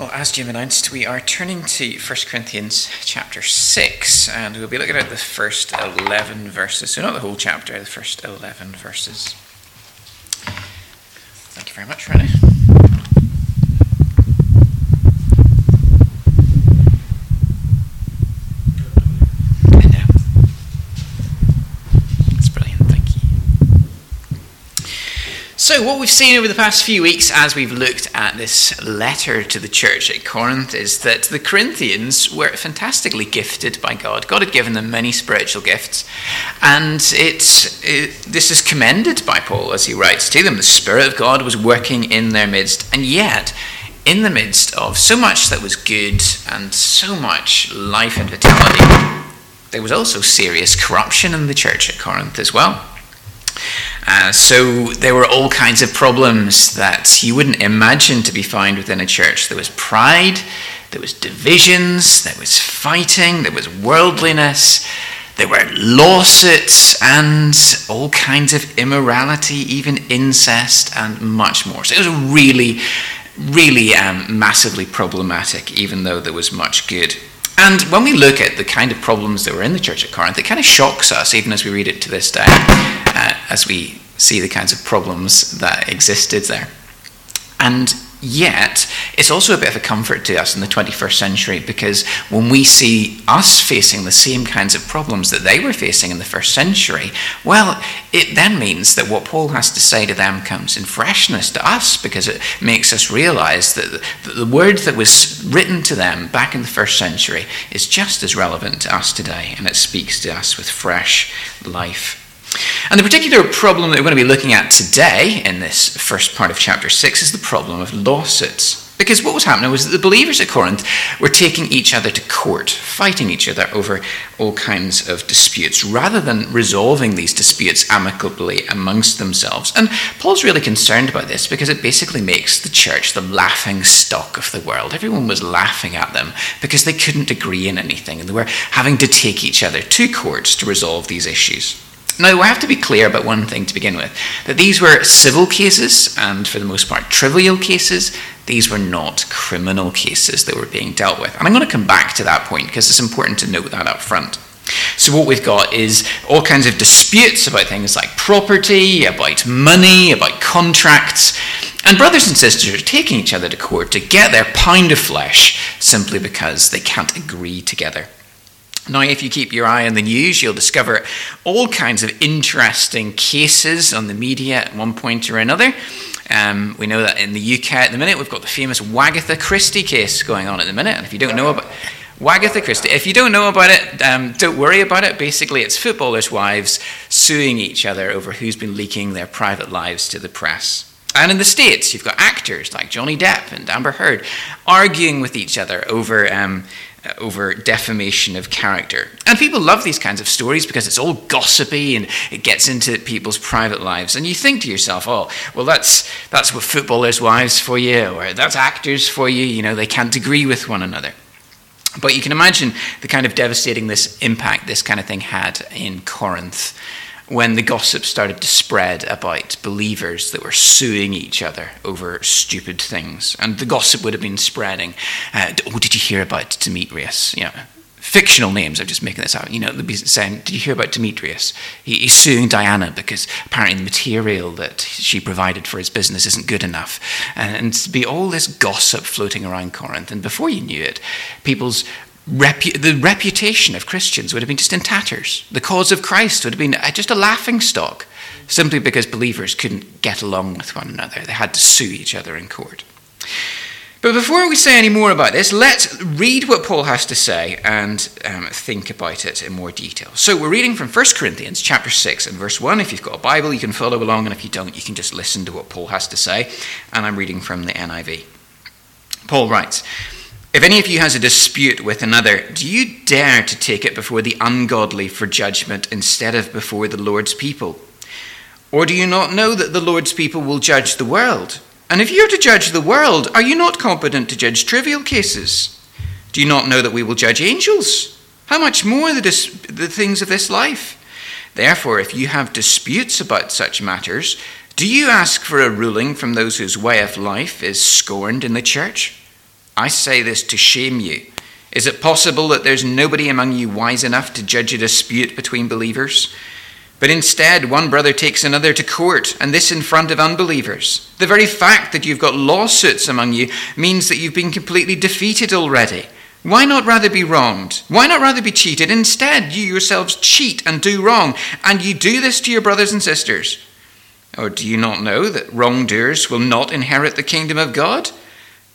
Well, as Jim announced, we are turning to 1 Corinthians chapter 6, and we'll be looking at the first 11 verses. So, not the whole chapter, the first 11 verses. Thank you very much, Rennie. So, what we've seen over the past few weeks as we've looked at this letter to the church at Corinth is that the Corinthians were fantastically gifted by God. God had given them many spiritual gifts, and it, it, this is commended by Paul as he writes to them. The Spirit of God was working in their midst, and yet, in the midst of so much that was good and so much life and vitality, there was also serious corruption in the church at Corinth as well. Uh, so there were all kinds of problems that you wouldn't imagine to be found within a church. There was pride, there was divisions, there was fighting, there was worldliness, there were lawsuits, and all kinds of immorality, even incest, and much more. So it was really, really um, massively problematic, even though there was much good. And when we look at the kind of problems that were in the church at Corinth, it kind of shocks us, even as we read it to this day, as we see the kinds of problems that existed there. And Yet, it's also a bit of a comfort to us in the 21st century because when we see us facing the same kinds of problems that they were facing in the first century, well, it then means that what Paul has to say to them comes in freshness to us because it makes us realize that the word that was written to them back in the first century is just as relevant to us today and it speaks to us with fresh life. And the particular problem that we're going to be looking at today in this first part of chapter 6 is the problem of lawsuits. Because what was happening was that the believers at Corinth were taking each other to court, fighting each other over all kinds of disputes, rather than resolving these disputes amicably amongst themselves. And Paul's really concerned about this because it basically makes the church the laughing stock of the world. Everyone was laughing at them because they couldn't agree in anything, and they were having to take each other to courts to resolve these issues. Now, we have to be clear about one thing to begin with that these were civil cases, and for the most part, trivial cases. These were not criminal cases that were being dealt with. And I'm going to come back to that point because it's important to note that up front. So, what we've got is all kinds of disputes about things like property, about money, about contracts. And brothers and sisters are taking each other to court to get their pound of flesh simply because they can't agree together. Now, if you keep your eye on the news, you'll discover all kinds of interesting cases on the media at one point or another. Um, we know that in the UK at the minute, we've got the famous Wagatha Christie case going on at the minute. And if you don't know about Wagatha Christie, if you don't know about it, um, don't worry about it. Basically, it's footballers' wives suing each other over who's been leaking their private lives to the press. And in the States, you've got actors like Johnny Depp and Amber Heard arguing with each other over um, over defamation of character. And people love these kinds of stories because it's all gossipy and it gets into people's private lives. And you think to yourself, oh, well, that's, that's what footballers' wives for you, or that's actors for you. You know, they can't agree with one another. But you can imagine the kind of devastating this impact this kind of thing had in Corinth when the gossip started to spread about believers that were suing each other over stupid things. And the gossip would have been spreading. Uh, oh, did you hear about Demetrius? You know, fictional names, I'm just making this out. You know, they'd be saying, Did you hear about Demetrius? He, he's suing Diana because apparently the material that she provided for his business isn't good enough. And, and be all this gossip floating around Corinth. And before you knew it, people's Repu- the reputation of Christians would have been just in tatters. The cause of Christ would have been just a laughing stock, simply because believers couldn't get along with one another. They had to sue each other in court. But before we say any more about this, let's read what Paul has to say and um, think about it in more detail. So we're reading from 1 Corinthians chapter 6 and verse 1. If you've got a Bible, you can follow along, and if you don't, you can just listen to what Paul has to say. And I'm reading from the NIV. Paul writes, if any of you has a dispute with another, do you dare to take it before the ungodly for judgment instead of before the Lord's people? Or do you not know that the Lord's people will judge the world? And if you are to judge the world, are you not competent to judge trivial cases? Do you not know that we will judge angels? How much more the, dis- the things of this life? Therefore, if you have disputes about such matters, do you ask for a ruling from those whose way of life is scorned in the church? I say this to shame you. Is it possible that there's nobody among you wise enough to judge a dispute between believers? But instead, one brother takes another to court, and this in front of unbelievers. The very fact that you've got lawsuits among you means that you've been completely defeated already. Why not rather be wronged? Why not rather be cheated? Instead, you yourselves cheat and do wrong, and you do this to your brothers and sisters. Or do you not know that wrongdoers will not inherit the kingdom of God?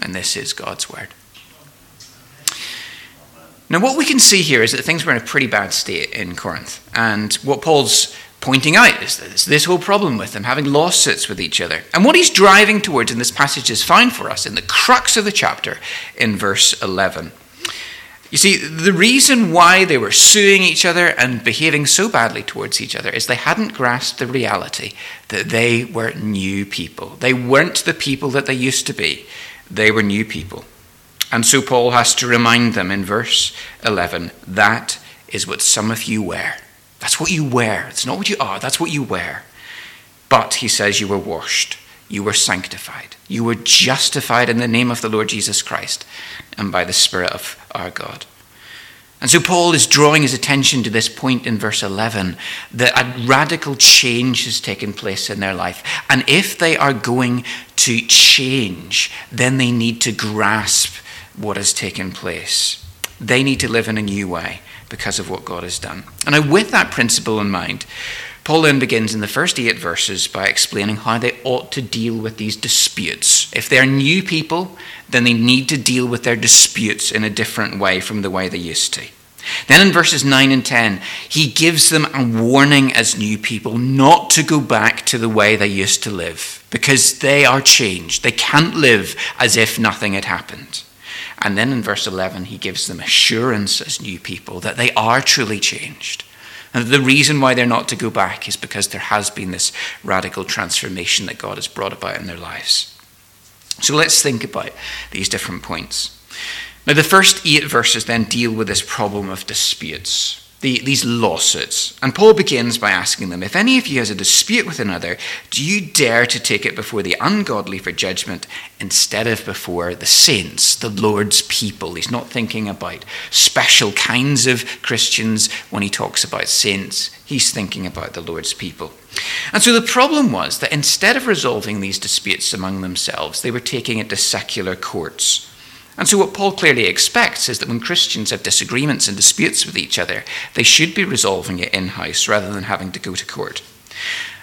And this is God's word. Now, what we can see here is that things were in a pretty bad state in Corinth. And what Paul's pointing out is that it's this whole problem with them having lawsuits with each other. And what he's driving towards in this passage is found for us in the crux of the chapter in verse 11. You see, the reason why they were suing each other and behaving so badly towards each other is they hadn't grasped the reality that they were new people. They weren't the people that they used to be, they were new people. And so Paul has to remind them in verse 11 that is what some of you wear. That's what you wear. It's not what you are, that's what you wear. But, he says, you were washed, you were sanctified, you were justified in the name of the Lord Jesus Christ and by the Spirit of our God. And so Paul is drawing his attention to this point in verse 11 that a radical change has taken place in their life. And if they are going to change, then they need to grasp what has taken place. They need to live in a new way because of what God has done. And with that principle in mind, Paul then begins in the first eight verses by explaining how they ought to deal with these disputes. If they're new people, then they need to deal with their disputes in a different way from the way they used to. Then in verses 9 and 10, he gives them a warning as new people not to go back to the way they used to live because they are changed. They can't live as if nothing had happened. And then in verse 11, he gives them assurance as new people that they are truly changed. And the reason why they're not to go back is because there has been this radical transformation that God has brought about in their lives. So let's think about these different points. Now, the first eight verses then deal with this problem of disputes the, these lawsuits. And Paul begins by asking them If any of you has a dispute with another, do you dare to take it before the ungodly for judgment instead of before the saints, the Lord's people? He's not thinking about special kinds of Christians when he talks about saints, he's thinking about the Lord's people. And so the problem was that instead of resolving these disputes among themselves, they were taking it to secular courts. And so, what Paul clearly expects is that when Christians have disagreements and disputes with each other, they should be resolving it in house rather than having to go to court.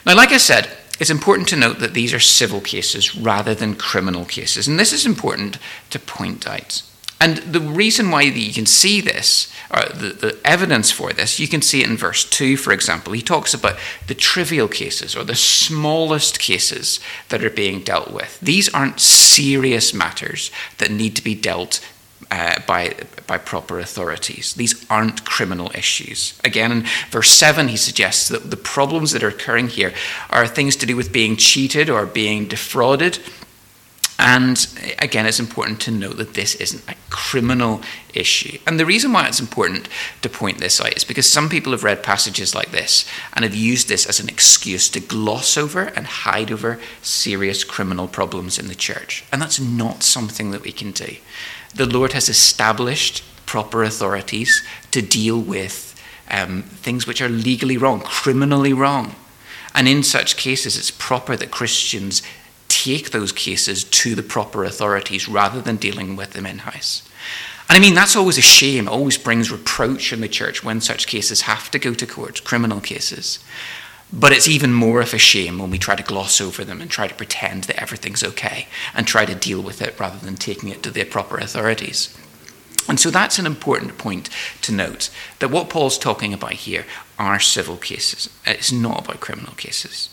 Now, like I said, it's important to note that these are civil cases rather than criminal cases, and this is important to point out. And the reason why you can see this, or the, the, evidence for this, you can see it in verse 2, for example. He talks about the trivial cases or the smallest cases that are being dealt with. These aren't serious matters that need to be dealt uh, by, by proper authorities. These aren't criminal issues. Again, in verse 7, he suggests that the problems that are occurring here are things to do with being cheated or being defrauded and again, it's important to note that this isn't a criminal issue. And the reason why it's important to point this out is because some people have read passages like this and have used this as an excuse to gloss over and hide over serious criminal problems in the church. And that's not something that we can do. The Lord has established proper authorities to deal with um, things which are legally wrong, criminally wrong. And in such cases, it's proper that Christians take those cases to the proper authorities rather than dealing with them in house. And I mean, that's always a shame, it always brings reproach in the church when such cases have to go to court, criminal cases. But it's even more of a shame when we try to gloss over them and try to pretend that everything's okay and try to deal with it rather than taking it to the proper authorities. And so that's an important point to note that what Paul's talking about here are civil cases. It's not about criminal cases.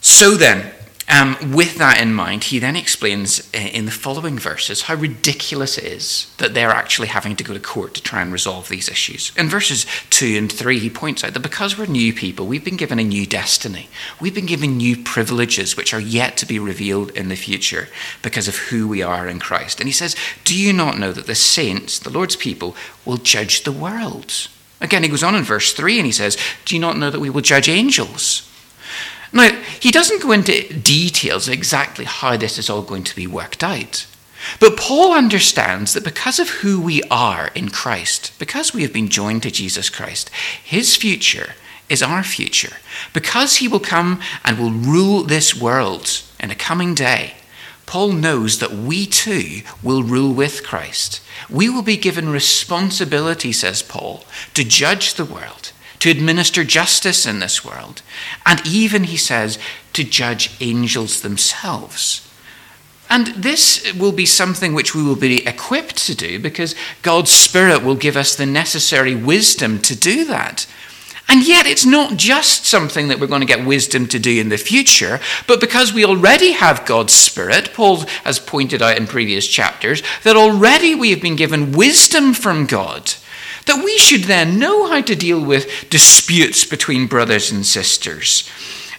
So then, Um, with that in mind, he then explains uh, in the following verses how ridiculous it is that they're actually having to go to court to try and resolve these issues. In verses 2 and 3, he points out that because we're new people, we've been given a new destiny. We've been given new privileges which are yet to be revealed in the future because of who we are in Christ. And he says, Do you not know that the saints, the Lord's people, will judge the world? Again, he goes on in verse 3 and he says, Do you not know that we will judge angels? Now, he doesn't go into details exactly how this is all going to be worked out. But Paul understands that because of who we are in Christ, because we have been joined to Jesus Christ, his future is our future. Because he will come and will rule this world in a coming day, Paul knows that we too will rule with Christ. We will be given responsibility, says Paul, to judge the world to administer justice in this world, and even, he says, to judge angels themselves. And this will be something which we will be equipped to do because God's Spirit will give us the necessary wisdom to do that. And yet, it's not just something that we're going to get wisdom to do in the future, but because we already have God's Spirit, Paul has pointed out in previous chapters, that already we have been given wisdom from God that we should then know how to deal with disputes between brothers and sisters.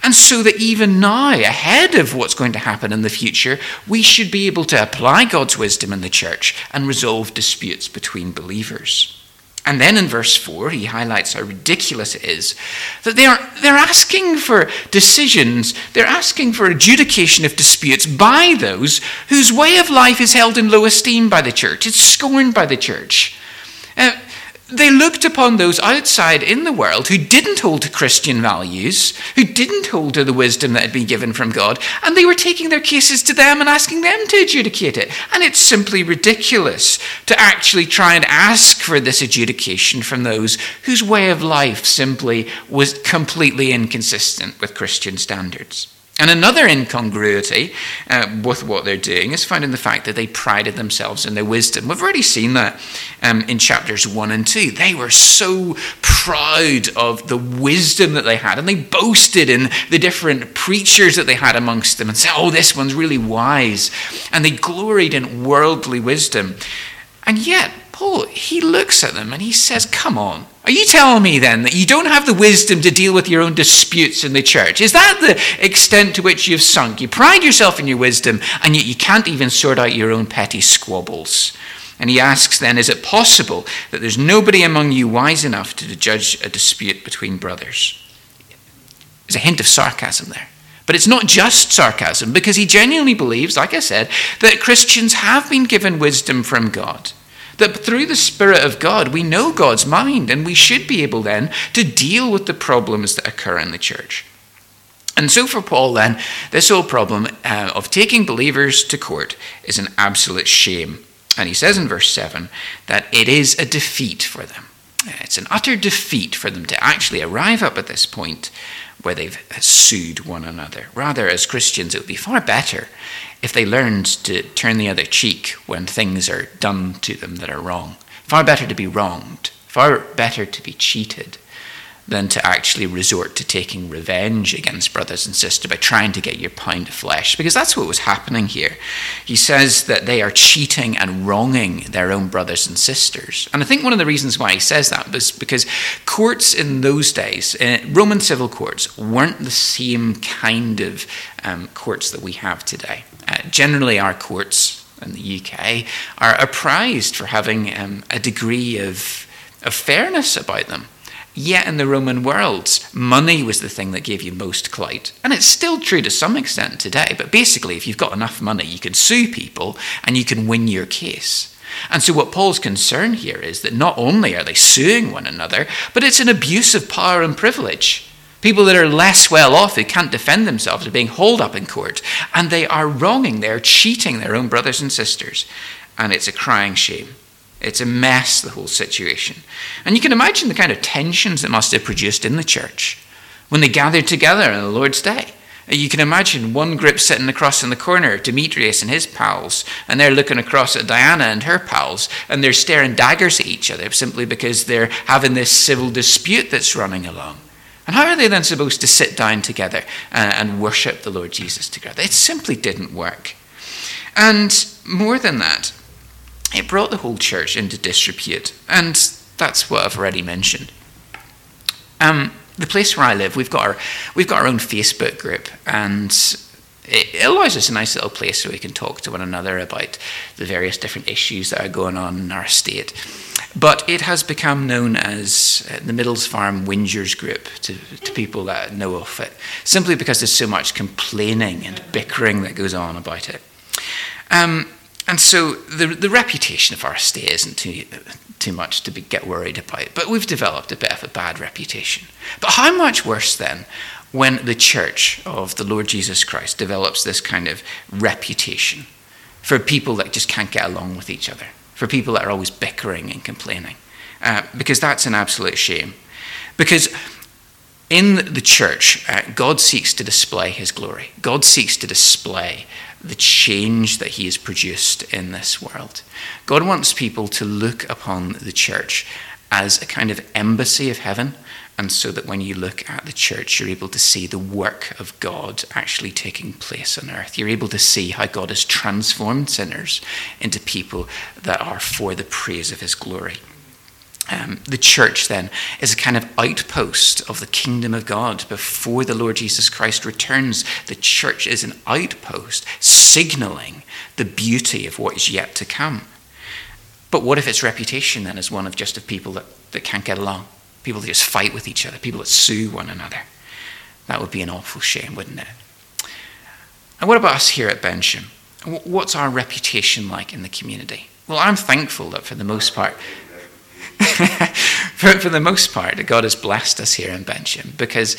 And so that even now, ahead of what's going to happen in the future, we should be able to apply God's wisdom in the church and resolve disputes between believers. And then in verse 4, he highlights how ridiculous it is that they are, they're asking for decisions, they're asking for adjudication of disputes by those whose way of life is held in low esteem by the church, it's scorned by the church. They looked upon those outside in the world who didn't hold to Christian values, who didn't hold to the wisdom that had been given from God, and they were taking their cases to them and asking them to adjudicate it. And it's simply ridiculous to actually try and ask for this adjudication from those whose way of life simply was completely inconsistent with Christian standards. And another incongruity uh, with what they're doing is found in the fact that they prided themselves in their wisdom. We've already seen that um, in chapters 1 and 2. They were so proud of the wisdom that they had, and they boasted in the different preachers that they had amongst them and said, Oh, this one's really wise. And they gloried in worldly wisdom. And yet, Paul, he looks at them and he says, Come on. Are you telling me then that you don't have the wisdom to deal with your own disputes in the church? Is that the extent to which you've sunk? You pride yourself in your wisdom, and yet you can't even sort out your own petty squabbles. And he asks then, Is it possible that there's nobody among you wise enough to judge a dispute between brothers? There's a hint of sarcasm there. But it's not just sarcasm, because he genuinely believes, like I said, that Christians have been given wisdom from God. That through the Spirit of God, we know God's mind, and we should be able then to deal with the problems that occur in the church. And so, for Paul, then, this whole problem uh, of taking believers to court is an absolute shame. And he says in verse 7 that it is a defeat for them. It's an utter defeat for them to actually arrive up at this point where they've sued one another. Rather, as Christians, it would be far better if they learned to turn the other cheek when things are done to them that are wrong. Far better to be wronged, far better to be cheated than to actually resort to taking revenge against brothers and sisters by trying to get your pound of flesh, because that's what was happening here. He says that they are cheating and wronging their own brothers and sisters. And I think one of the reasons why he says that is because courts in those days, uh, Roman civil courts, weren't the same kind of um, courts that we have today. Uh, generally, our courts in the UK are apprised for having um, a degree of, of fairness about them. Yet in the Roman world, money was the thing that gave you most clout. And it's still true to some extent today, but basically, if you've got enough money, you can sue people and you can win your case. And so, what Paul's concern here is that not only are they suing one another, but it's an abuse of power and privilege. People that are less well off, who can't defend themselves, are being hauled up in court, and they are wronging, they're cheating their own brothers and sisters. And it's a crying shame. It's a mess, the whole situation. And you can imagine the kind of tensions that must have produced in the church when they gathered together on the Lord's Day. You can imagine one group sitting across in the corner, Demetrius and his pals, and they're looking across at Diana and her pals, and they're staring daggers at each other simply because they're having this civil dispute that's running along. And how are they then supposed to sit down together uh, and worship the Lord Jesus together? It simply didn't work. And more than that, it brought the whole church into disrepute. And that's what I've already mentioned. Um, the place where I live, we've got our we've got our own Facebook group, and it allows us a nice little place where we can talk to one another about the various different issues that are going on in our estate. But it has become known as uh, the Middles Farm Whingers Group to, to people that know of it, simply because there's so much complaining and bickering that goes on about it. Um, and so the, the reputation of our estate isn't too, too much to be, get worried about, but we've developed a bit of a bad reputation. But how much worse then when the church of the Lord Jesus Christ develops this kind of reputation for people that just can't get along with each other, for people that are always bickering and complaining, uh, because that's an absolute shame. Because in the church, uh, God seeks to display his glory. God seeks to display the change that he has produced in this world. God wants people to look upon the church as a kind of embassy of heaven and so that when you look at the church, you're able to see the work of God actually taking place on earth. You're able to see how God has transformed sinners into people that are for the praise of his glory. Um, the church then is a kind of outpost of the kingdom of God before the Lord Jesus Christ returns. The church is an outpost signaling the beauty of what is yet to come. But what if its reputation then is one of just of people that, that can't get along? People that just fight with each other, people that sue one another. That would be an awful shame, wouldn't it? And what about us here at Bensham? What's our reputation like in the community? Well, I'm thankful that for the most part, for, for the most part, God has blessed us here in Bensham because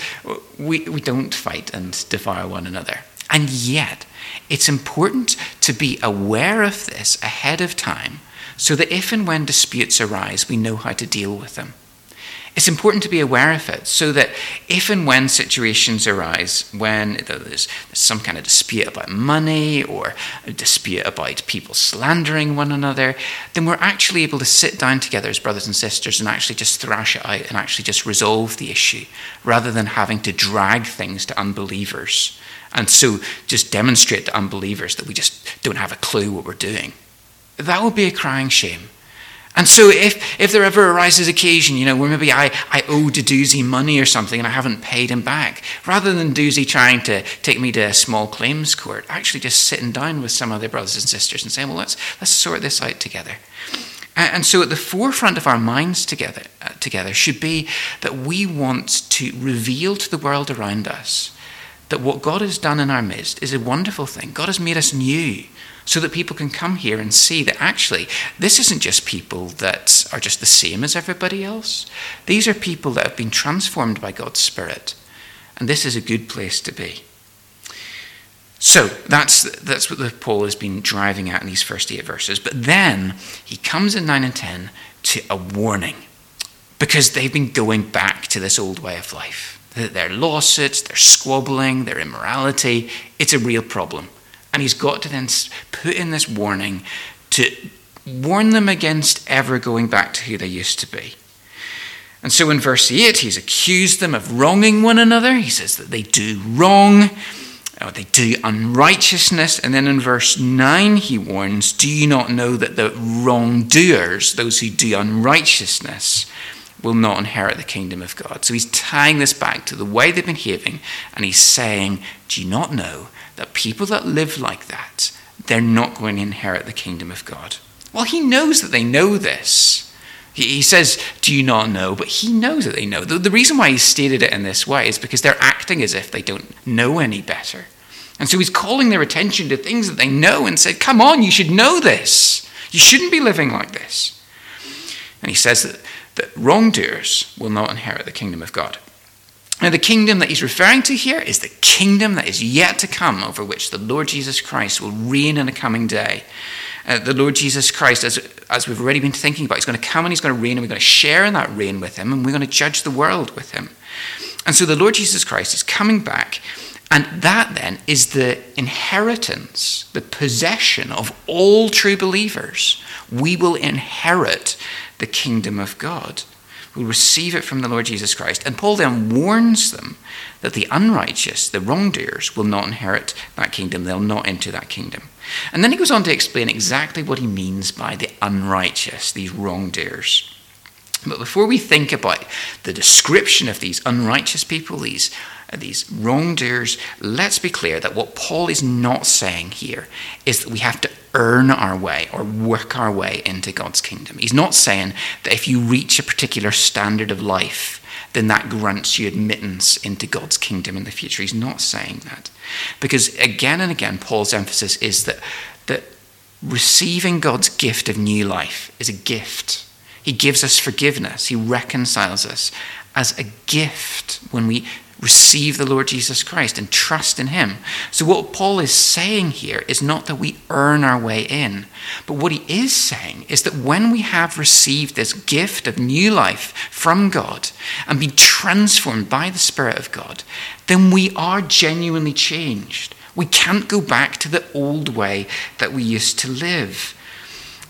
we, we don't fight and devour one another. And yet, it's important to be aware of this ahead of time so that if and when disputes arise, we know how to deal with them. It's important to be aware of it so that if and when situations arise, when there's some kind of dispute about money or a dispute about people slandering one another, then we're actually able to sit down together as brothers and sisters and actually just thrash it out and actually just resolve the issue rather than having to drag things to unbelievers and so just demonstrate to unbelievers that we just don't have a clue what we're doing. That would be a crying shame. And so if, if there ever arises occasion, you know, where maybe I, I owe Doozy money or something and I haven't paid him back, rather than Doozy trying to take me to a small claims court, actually just sitting down with some of their brothers and sisters and saying, well, let's, let's sort this out together. And so, at the forefront of our minds together, uh, together should be that we want to reveal to the world around us that what God has done in our midst is a wonderful thing. God has made us new so that people can come here and see that actually this isn't just people that are just the same as everybody else. These are people that have been transformed by God's Spirit. And this is a good place to be. So that's, that's what the Paul has been driving at in these first eight verses. But then he comes in 9 and 10 to a warning because they've been going back to this old way of life. Their lawsuits, their squabbling, their immorality, it's a real problem. And he's got to then put in this warning to warn them against ever going back to who they used to be. And so in verse 8, he's accused them of wronging one another. He says that they do wrong, or they do unrighteousness. And then in verse 9, he warns Do you not know that the wrongdoers, those who do unrighteousness, will not inherit the kingdom of God? So he's tying this back to the way they've been behaving, and he's saying, Do you not know that people that live like that, they're not going to inherit the kingdom of God. Well, he knows that they know this. He, says, Do you not know? But he knows that they know. The reason why he stated it in this way is because they're acting as if they don't know any better. And so he's calling their attention to things that they know and said, Come on, you should know this. You shouldn't be living like this. And he says that, that wrongdoers will not inherit the kingdom of God. Now, the kingdom that he's referring to here is the kingdom that is yet to come, over which the Lord Jesus Christ will reign in a coming day. Uh, the Lord Jesus Christ, as, as we've already been thinking about, he's going to come and he's going to reign, and we're going to share in that reign with him, and we're going to judge the world with him. And so the Lord Jesus Christ is coming back, and that then is the inheritance, the possession of all true believers. We will inherit the kingdom of God. will receive it from the Lord Jesus Christ. And Paul then warns them that the unrighteous, the wrongdoers, will not inherit that kingdom. They'll not enter that kingdom. And then he goes on to explain exactly what he means by the unrighteous, these wrongdoers. But before we think about the description of these unrighteous people, these, uh, these wrongdoers, let's be clear that what Paul is not saying here is that we have to earn our way or work our way into God's kingdom. He's not saying that if you reach a particular standard of life, then that grants you admittance into God's kingdom in the future. He's not saying that. Because again and again, Paul's emphasis is that, that receiving God's gift of new life is a gift. He gives us forgiveness, He reconciles us as a gift when we receive the Lord Jesus Christ and trust in Him. So, what Paul is saying here is not that we earn our way in, but what he is saying is that when we have received this gift of new life from God and been transformed by the Spirit of God, then we are genuinely changed. We can't go back to the old way that we used to live.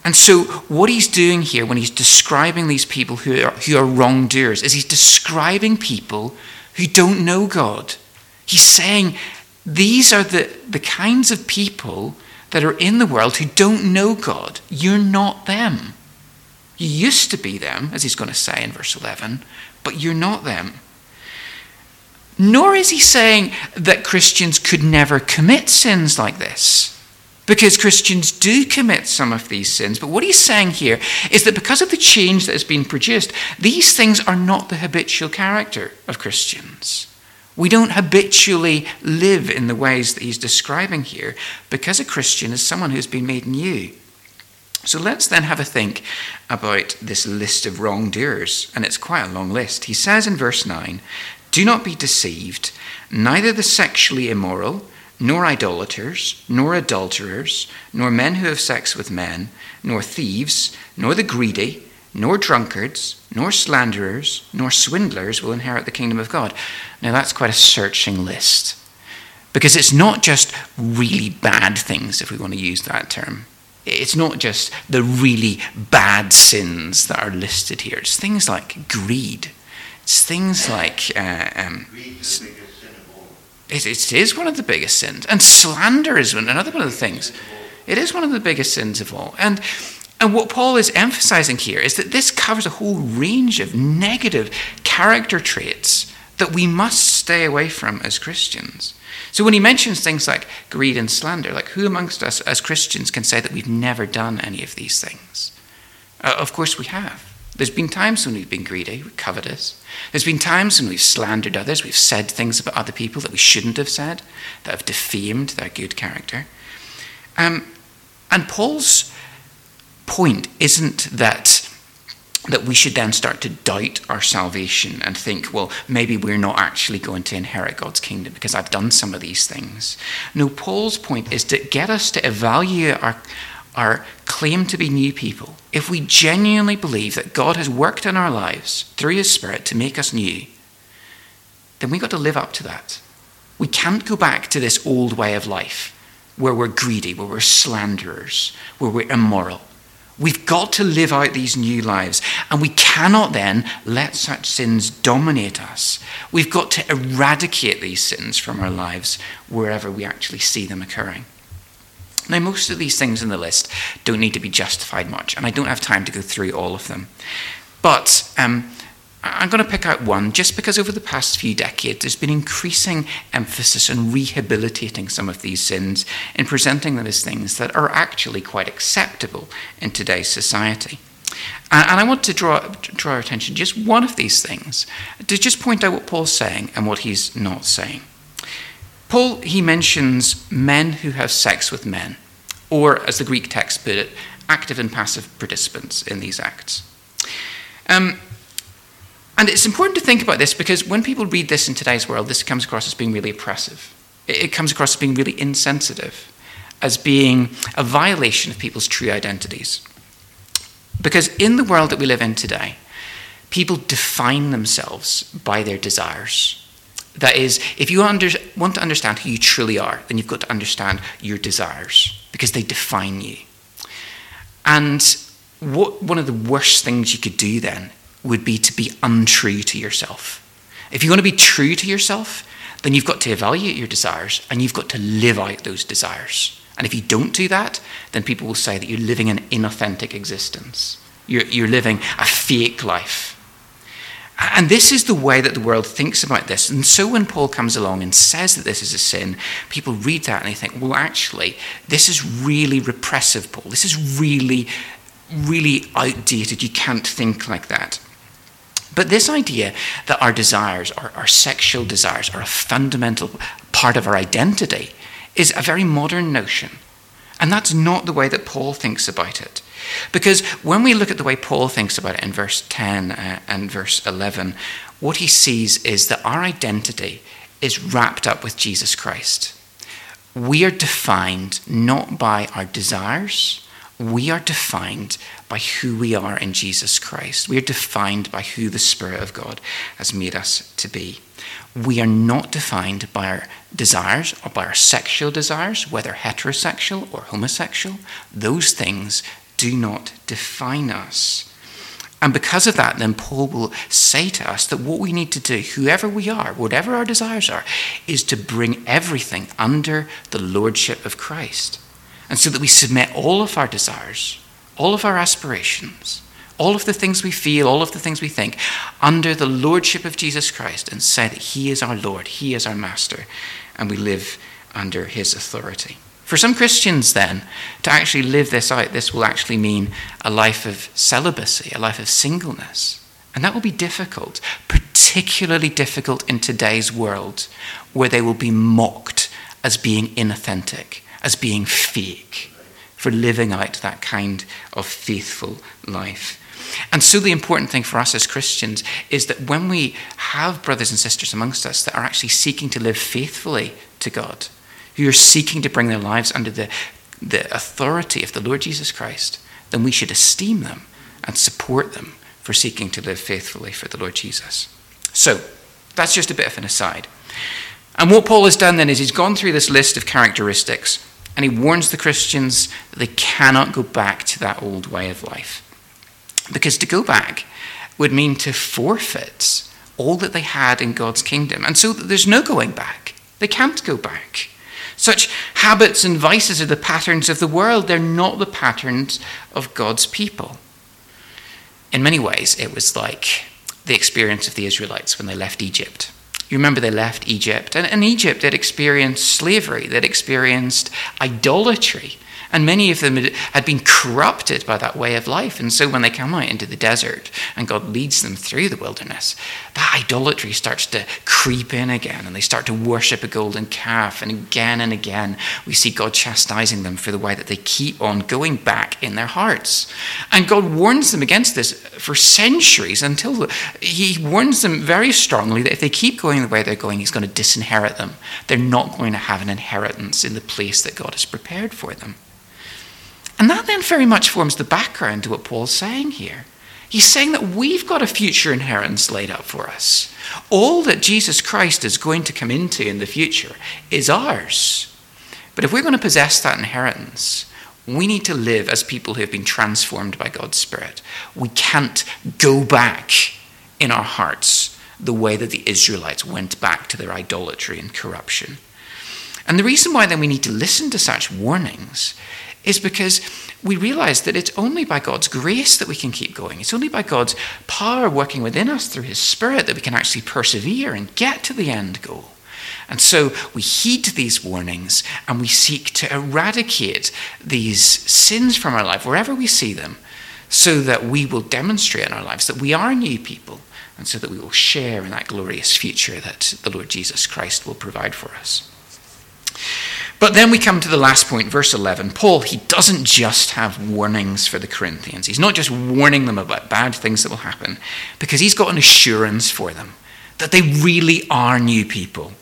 And so, what he's doing here when he's describing these people who are, who are wrongdoers is he's describing people who don't know God. He's saying these are the, the kinds of people that are in the world who don't know God. You're not them. You used to be them, as he's going to say in verse 11, but you're not them. Nor is he saying that Christians could never commit sins like this. Because Christians do commit some of these sins. But what he's saying here is that because of the change that has been produced, these things are not the habitual character of Christians. We don't habitually live in the ways that he's describing here because a Christian is someone who's been made new. So let's then have a think about this list of wrongdoers, and it's quite a long list. He says in verse 9, Do not be deceived, neither the sexually immoral nor idolaters, nor adulterers, nor men who have sex with men, nor thieves, nor the greedy, nor drunkards, nor slanderers, nor swindlers will inherit the kingdom of God. Now that's quite a searching list. Because it's not just really bad things, if we want to use that term. It's not just the really bad sins that are listed here. It's things like greed. It's things like uh, um, it, it is one of the biggest sins. And slander is another one of the things. It is one of the biggest sins of all. And, and what Paul is emphasizing here is that this covers a whole range of negative character traits that we must stay away from as Christians. So when he mentions things like greed and slander, like who amongst us as Christians can say that we've never done any of these things? Uh, of course we have. There's been times when we've been greedy, covetous. There's been times when we've slandered others, we've said things about other people that we shouldn't have said, that have defamed their good character. Um, and Paul's point isn't that that we should then start to doubt our salvation and think, well, maybe we're not actually going to inherit God's kingdom because I've done some of these things. No, Paul's point is to get us to evaluate our, our claim to be new people, if we genuinely believe that God has worked in our lives through His Spirit to make us new, then we've got to live up to that. We can't go back to this old way of life where we're greedy, where we're slanderers, where we're immoral. We've got to live out these new lives, and we cannot then let such sins dominate us. We've got to eradicate these sins from our lives wherever we actually see them occurring. Now, most of these things in the list don't need to be justified much, and I don't have time to go through all of them. But um, I'm going to pick out one just because over the past few decades there's been increasing emphasis on rehabilitating some of these sins and presenting them as things that are actually quite acceptable in today's society. And I want to draw, draw our attention just one of these things to just point out what Paul's saying and what he's not saying. Paul, he mentions men who have sex with men, or as the Greek text put it, active and passive participants in these acts. Um, and it's important to think about this because when people read this in today's world, this comes across as being really oppressive. It comes across as being really insensitive, as being a violation of people's true identities. Because in the world that we live in today, people define themselves by their desires. That is, if you under, want to understand who you truly are, then you've got to understand your desires because they define you. And what, one of the worst things you could do then would be to be untrue to yourself. If you want to be true to yourself, then you've got to evaluate your desires and you've got to live out those desires. And if you don't do that, then people will say that you're living an inauthentic existence. You're, you're living a fake life. And this is the way that the world thinks about this. And so when Paul comes along and says that this is a sin, people read that and they think, well, actually, this is really repressive, Paul. This is really, really outdated. You can't think like that. But this idea that our desires, our, our sexual desires, are a fundamental part of our identity is a very modern notion. And that's not the way that Paul thinks about it. Because when we look at the way Paul thinks about it in verse 10 uh, and verse 11, what he sees is that our identity is wrapped up with Jesus Christ. We are defined not by our desires, we are defined by who we are in Jesus Christ. We are defined by who the Spirit of God has made us to be. We are not defined by our desires or by our sexual desires, whether heterosexual or homosexual. Those things do not define us. And because of that, then Paul will say to us that what we need to do, whoever we are, whatever our desires are, is to bring everything under the lordship of Christ. And so that we submit all of our desires, all of our aspirations, all of the things we feel, all of the things we think, under the lordship of Jesus Christ and say that He is our Lord, He is our Master, and we live under His authority. For some Christians, then, to actually live this out, this will actually mean a life of celibacy, a life of singleness. And that will be difficult, particularly difficult in today's world, where they will be mocked as being inauthentic, as being fake, for living out that kind of faithful life. And so, the important thing for us as Christians is that when we have brothers and sisters amongst us that are actually seeking to live faithfully to God, who are seeking to bring their lives under the, the authority of the Lord Jesus Christ, then we should esteem them and support them for seeking to live faithfully for the Lord Jesus. So, that's just a bit of an aside. And what Paul has done then is he's gone through this list of characteristics and he warns the Christians that they cannot go back to that old way of life. Because to go back would mean to forfeit all that they had in God's kingdom. And so there's no going back. They can't go back. Such habits and vices are the patterns of the world, they're not the patterns of God's people. In many ways, it was like the experience of the Israelites when they left Egypt. You remember they left Egypt, and in Egypt they'd experienced slavery, they'd experienced idolatry, and many of them had been corrupted by that way of life. And so when they come out into the desert and God leads them through the wilderness, that idolatry starts to creep in again and they start to worship a golden calf. And again and again, we see God chastising them for the way that they keep on going back in their hearts. And God warns them against this for centuries until He warns them very strongly that if they keep going the way they're going, He's going to disinherit them. They're not going to have an inheritance in the place that God has prepared for them. And that then very much forms the background to what Paul's saying here. He's saying that we've got a future inheritance laid up for us. All that Jesus Christ is going to come into in the future is ours. But if we're going to possess that inheritance, we need to live as people who have been transformed by God's Spirit. We can't go back in our hearts the way that the Israelites went back to their idolatry and corruption. And the reason why then we need to listen to such warnings is because we realize that it's only by God's grace that we can keep going. It's only by God's power working within us through His Spirit that we can actually persevere and get to the end goal. And so we heed these warnings and we seek to eradicate these sins from our life wherever we see them so that we will demonstrate in our lives that we are new people and so that we will share in that glorious future that the Lord Jesus Christ will provide for us. But then we come to the last point, verse 11. Paul, he doesn't just have warnings for the Corinthians. He's not just warning them about bad things that will happen, because he's got an assurance for them that they really are new people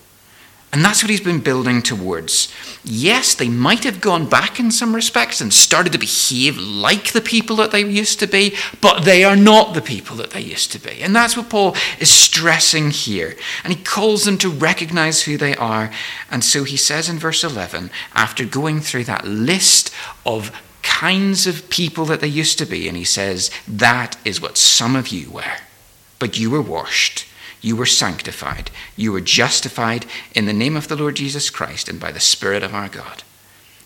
and that's what he's been building towards. Yes, they might have gone back in some respects and started to behave like the people that they used to be, but they are not the people that they used to be. And that's what Paul is stressing here. And he calls them to recognize who they are. And so he says in verse 11, after going through that list of kinds of people that they used to be, and he says, That is what some of you were. but you were washed, you were sanctified, you were justified in the name of the Lord Jesus Christ and by the Spirit of our God.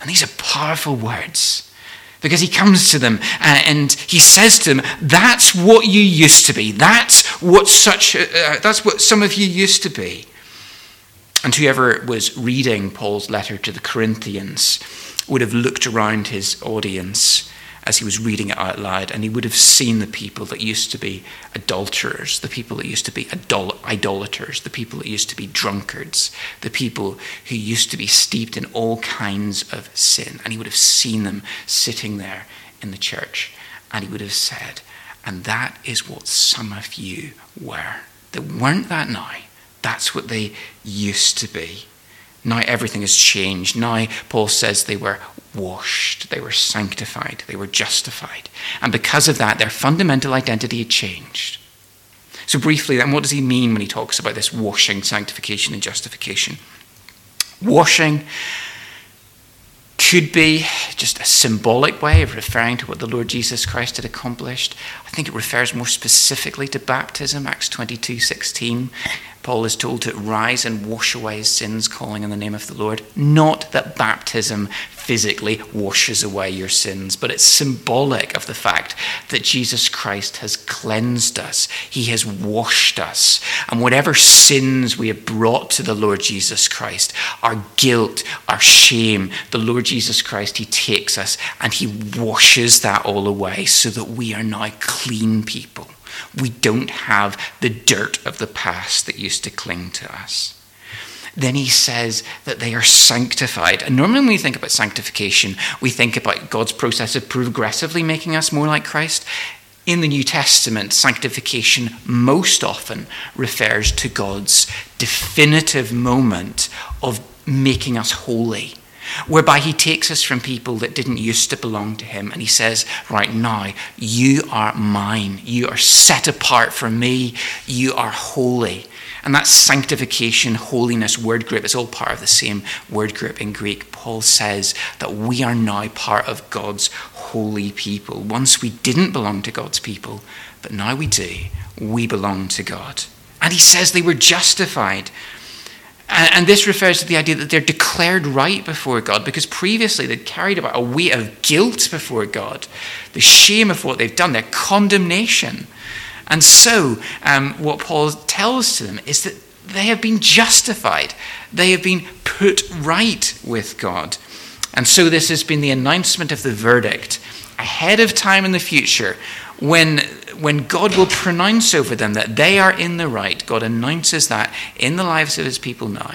And these are powerful words because he comes to them and he says to them, That's what you used to be. That's what such. Uh, that's what some of you used to be. And whoever was reading Paul's letter to the Corinthians would have looked around his audience as he was reading it out loud, and he would have seen the people that used to be adulterers, the people that used to be idol- idolaters, the people that used to be drunkards, the people who used to be steeped in all kinds of sin. And he would have seen them sitting there in the church, and he would have said, And that is what some of you were. They weren't that now. That's what they used to be. Now everything has changed. Now, Paul says they were washed, they were sanctified, they were justified. And because of that, their fundamental identity had changed. So, briefly, then, what does he mean when he talks about this washing, sanctification, and justification? Washing could be just a symbolic way of referring to what the Lord Jesus Christ had accomplished. I think it refers more specifically to baptism, Acts 22 16. Paul is told to rise and wash away his sins, calling in the name of the Lord. Not that baptism physically washes away your sins, but it's symbolic of the fact that Jesus Christ has cleansed us, He has washed us. And whatever sins we have brought to the Lord Jesus Christ, our guilt, our shame, the Lord Jesus Christ, He takes us and He washes that all away so that we are now clean people. We don't have the dirt of the past that used to cling to us. Then he says that they are sanctified. And normally, when we think about sanctification, we think about God's process of progressively making us more like Christ. In the New Testament, sanctification most often refers to God's definitive moment of making us holy whereby he takes us from people that didn't used to belong to him and he says, Right now, you are mine. You are set apart for me. You are holy. And that sanctification, holiness word group is all part of the same word group in Greek. Paul says that we are now part of God's holy people. Once we didn't belong to God's people, but now we do. We belong to God. And he says they were justified. And, this refers to the idea that they're declared right before God because previously they'd carried about a weight of guilt before God, the shame of what they've done, their condemnation. And so, um, what Paul tells to them is that they have been justified, they have been put right with God. And so, this has been the announcement of the verdict ahead of time in the future when, when God will pronounce over them that they are in the right, God announces that in the lives of his people now,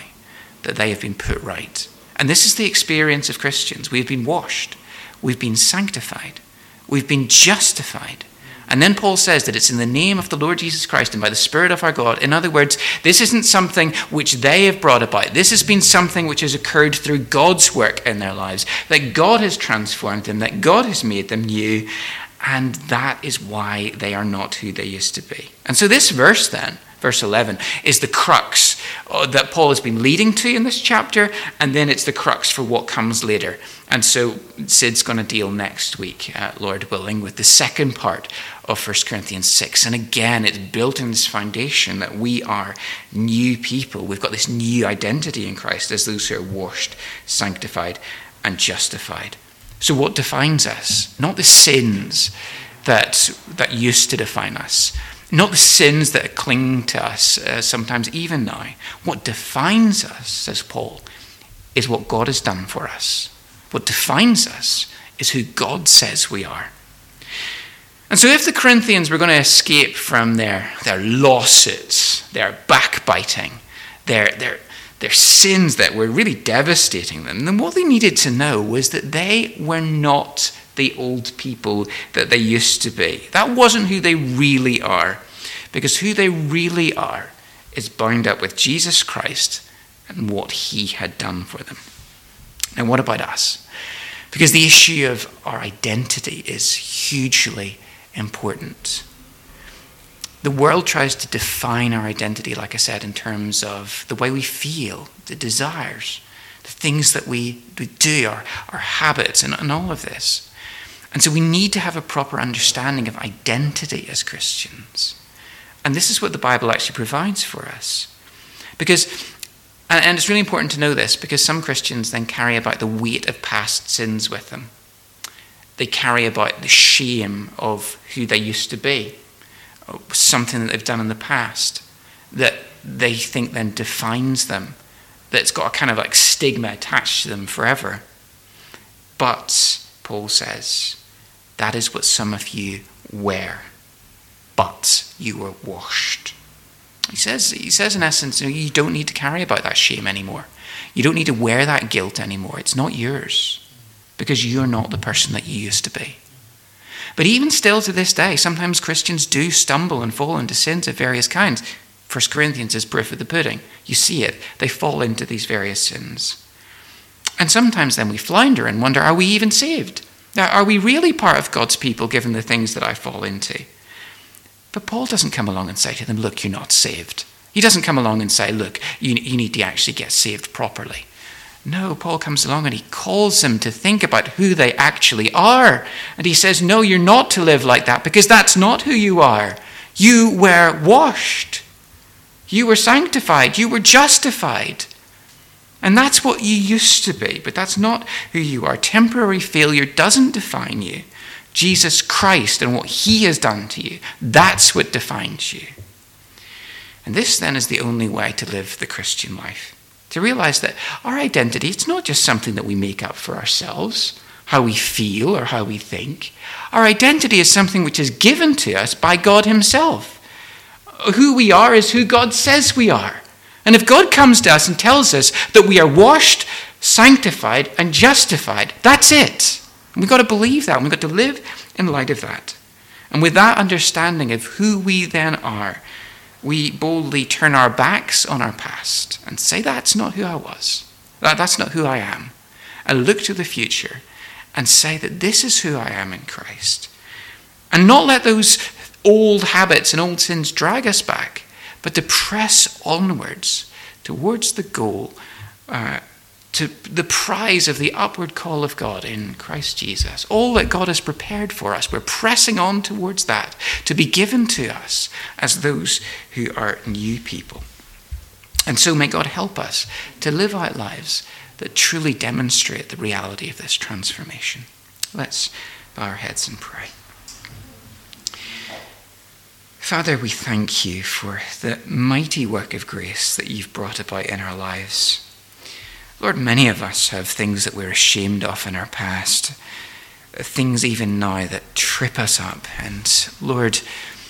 that they have been put right. And this is the experience of Christians. We've been washed, we've been sanctified, we've been justified. And then Paul says that it's in the name of the Lord Jesus Christ and by the Spirit of our God. In other words, this isn't something which they have brought about. This has been something which has occurred through God's work in their lives. That God has transformed them, that God has made them new, and that is why they are not who they used to be. And so, this verse, then, verse 11, is the crux uh, that Paul has been leading to in this chapter, and then it's the crux for what comes later. And so, Sid's going to deal next week, uh, Lord willing, with the second part of 1 Corinthians 6. And again, it's built in this foundation that we are new people. We've got this new identity in Christ as those who are washed, sanctified, and justified. So, what defines us? Not the sins that, that used to define us, not the sins that cling to us uh, sometimes, even now. What defines us, says Paul, is what God has done for us. What defines us is who God says we are. And so, if the Corinthians were going to escape from their, their lawsuits, their backbiting, their, their, their sins that were really devastating them, then what they needed to know was that they were not the old people that they used to be. That wasn't who they really are, because who they really are is bound up with Jesus Christ and what he had done for them. Now, what about us? Because the issue of our identity is hugely important. The world tries to define our identity, like I said, in terms of the way we feel, the desires, the things that we, do, our, our habits, and, and all of this. And so we need to have a proper understanding of identity as Christians. And this is what the Bible actually provides for us. Because, and it's really important to know this, because some Christians then carry about the weight of past sins with them. They carry about the shame of who they used to be, something that they've done in the past that they think then defines them, that's got a kind of like stigma attached to them forever. But, Paul says, that is what some of you wear. But you were washed. He says, he says in essence, you don't need to carry about that shame anymore. You don't need to wear that guilt anymore. It's not yours because you're not the person that you used to be. But even still to this day, sometimes Christians do stumble and fall into sins of various kinds. First Corinthians is proof of the pudding. You see it. They fall into these various sins. And sometimes then we flounder and wonder are we even saved? Are we really part of God's people given the things that I fall into? But Paul doesn't come along and say to them, Look, you're not saved. He doesn't come along and say, Look, you, you need to actually get saved properly. No, Paul comes along and he calls them to think about who they actually are. And he says, No, you're not to live like that because that's not who you are. You were washed, you were sanctified, you were justified. And that's what you used to be, but that's not who you are. Temporary failure doesn't define you. Jesus Christ and what he has done to you, that's what defines you. And this then is the only way to live the Christian life. To realize that our identity, it's not just something that we make up for ourselves, how we feel or how we think. Our identity is something which is given to us by God Himself. Who we are is who God says we are. And if God comes to us and tells us that we are washed, sanctified, and justified, that's it. we've got to believe that. we've got to live in light of that. And with that understanding of who we then are, we boldly turn our backs on our past and say, That's not who I was. That's not who I am. And look to the future and say that this is who I am in Christ. And not let those old habits and old sins drag us back, but to press onwards towards the goal uh, to the prize of the upward call of God in Christ Jesus. All that God has prepared for us, we're pressing on towards that to be given to us as those who are new people. And so may God help us to live out lives that truly demonstrate the reality of this transformation. Let's bow our heads and pray. Father, we thank you for the mighty work of grace that you've brought about in our lives. Lord, many of us have things that we're ashamed of in our past, things even now that trip us up. And Lord,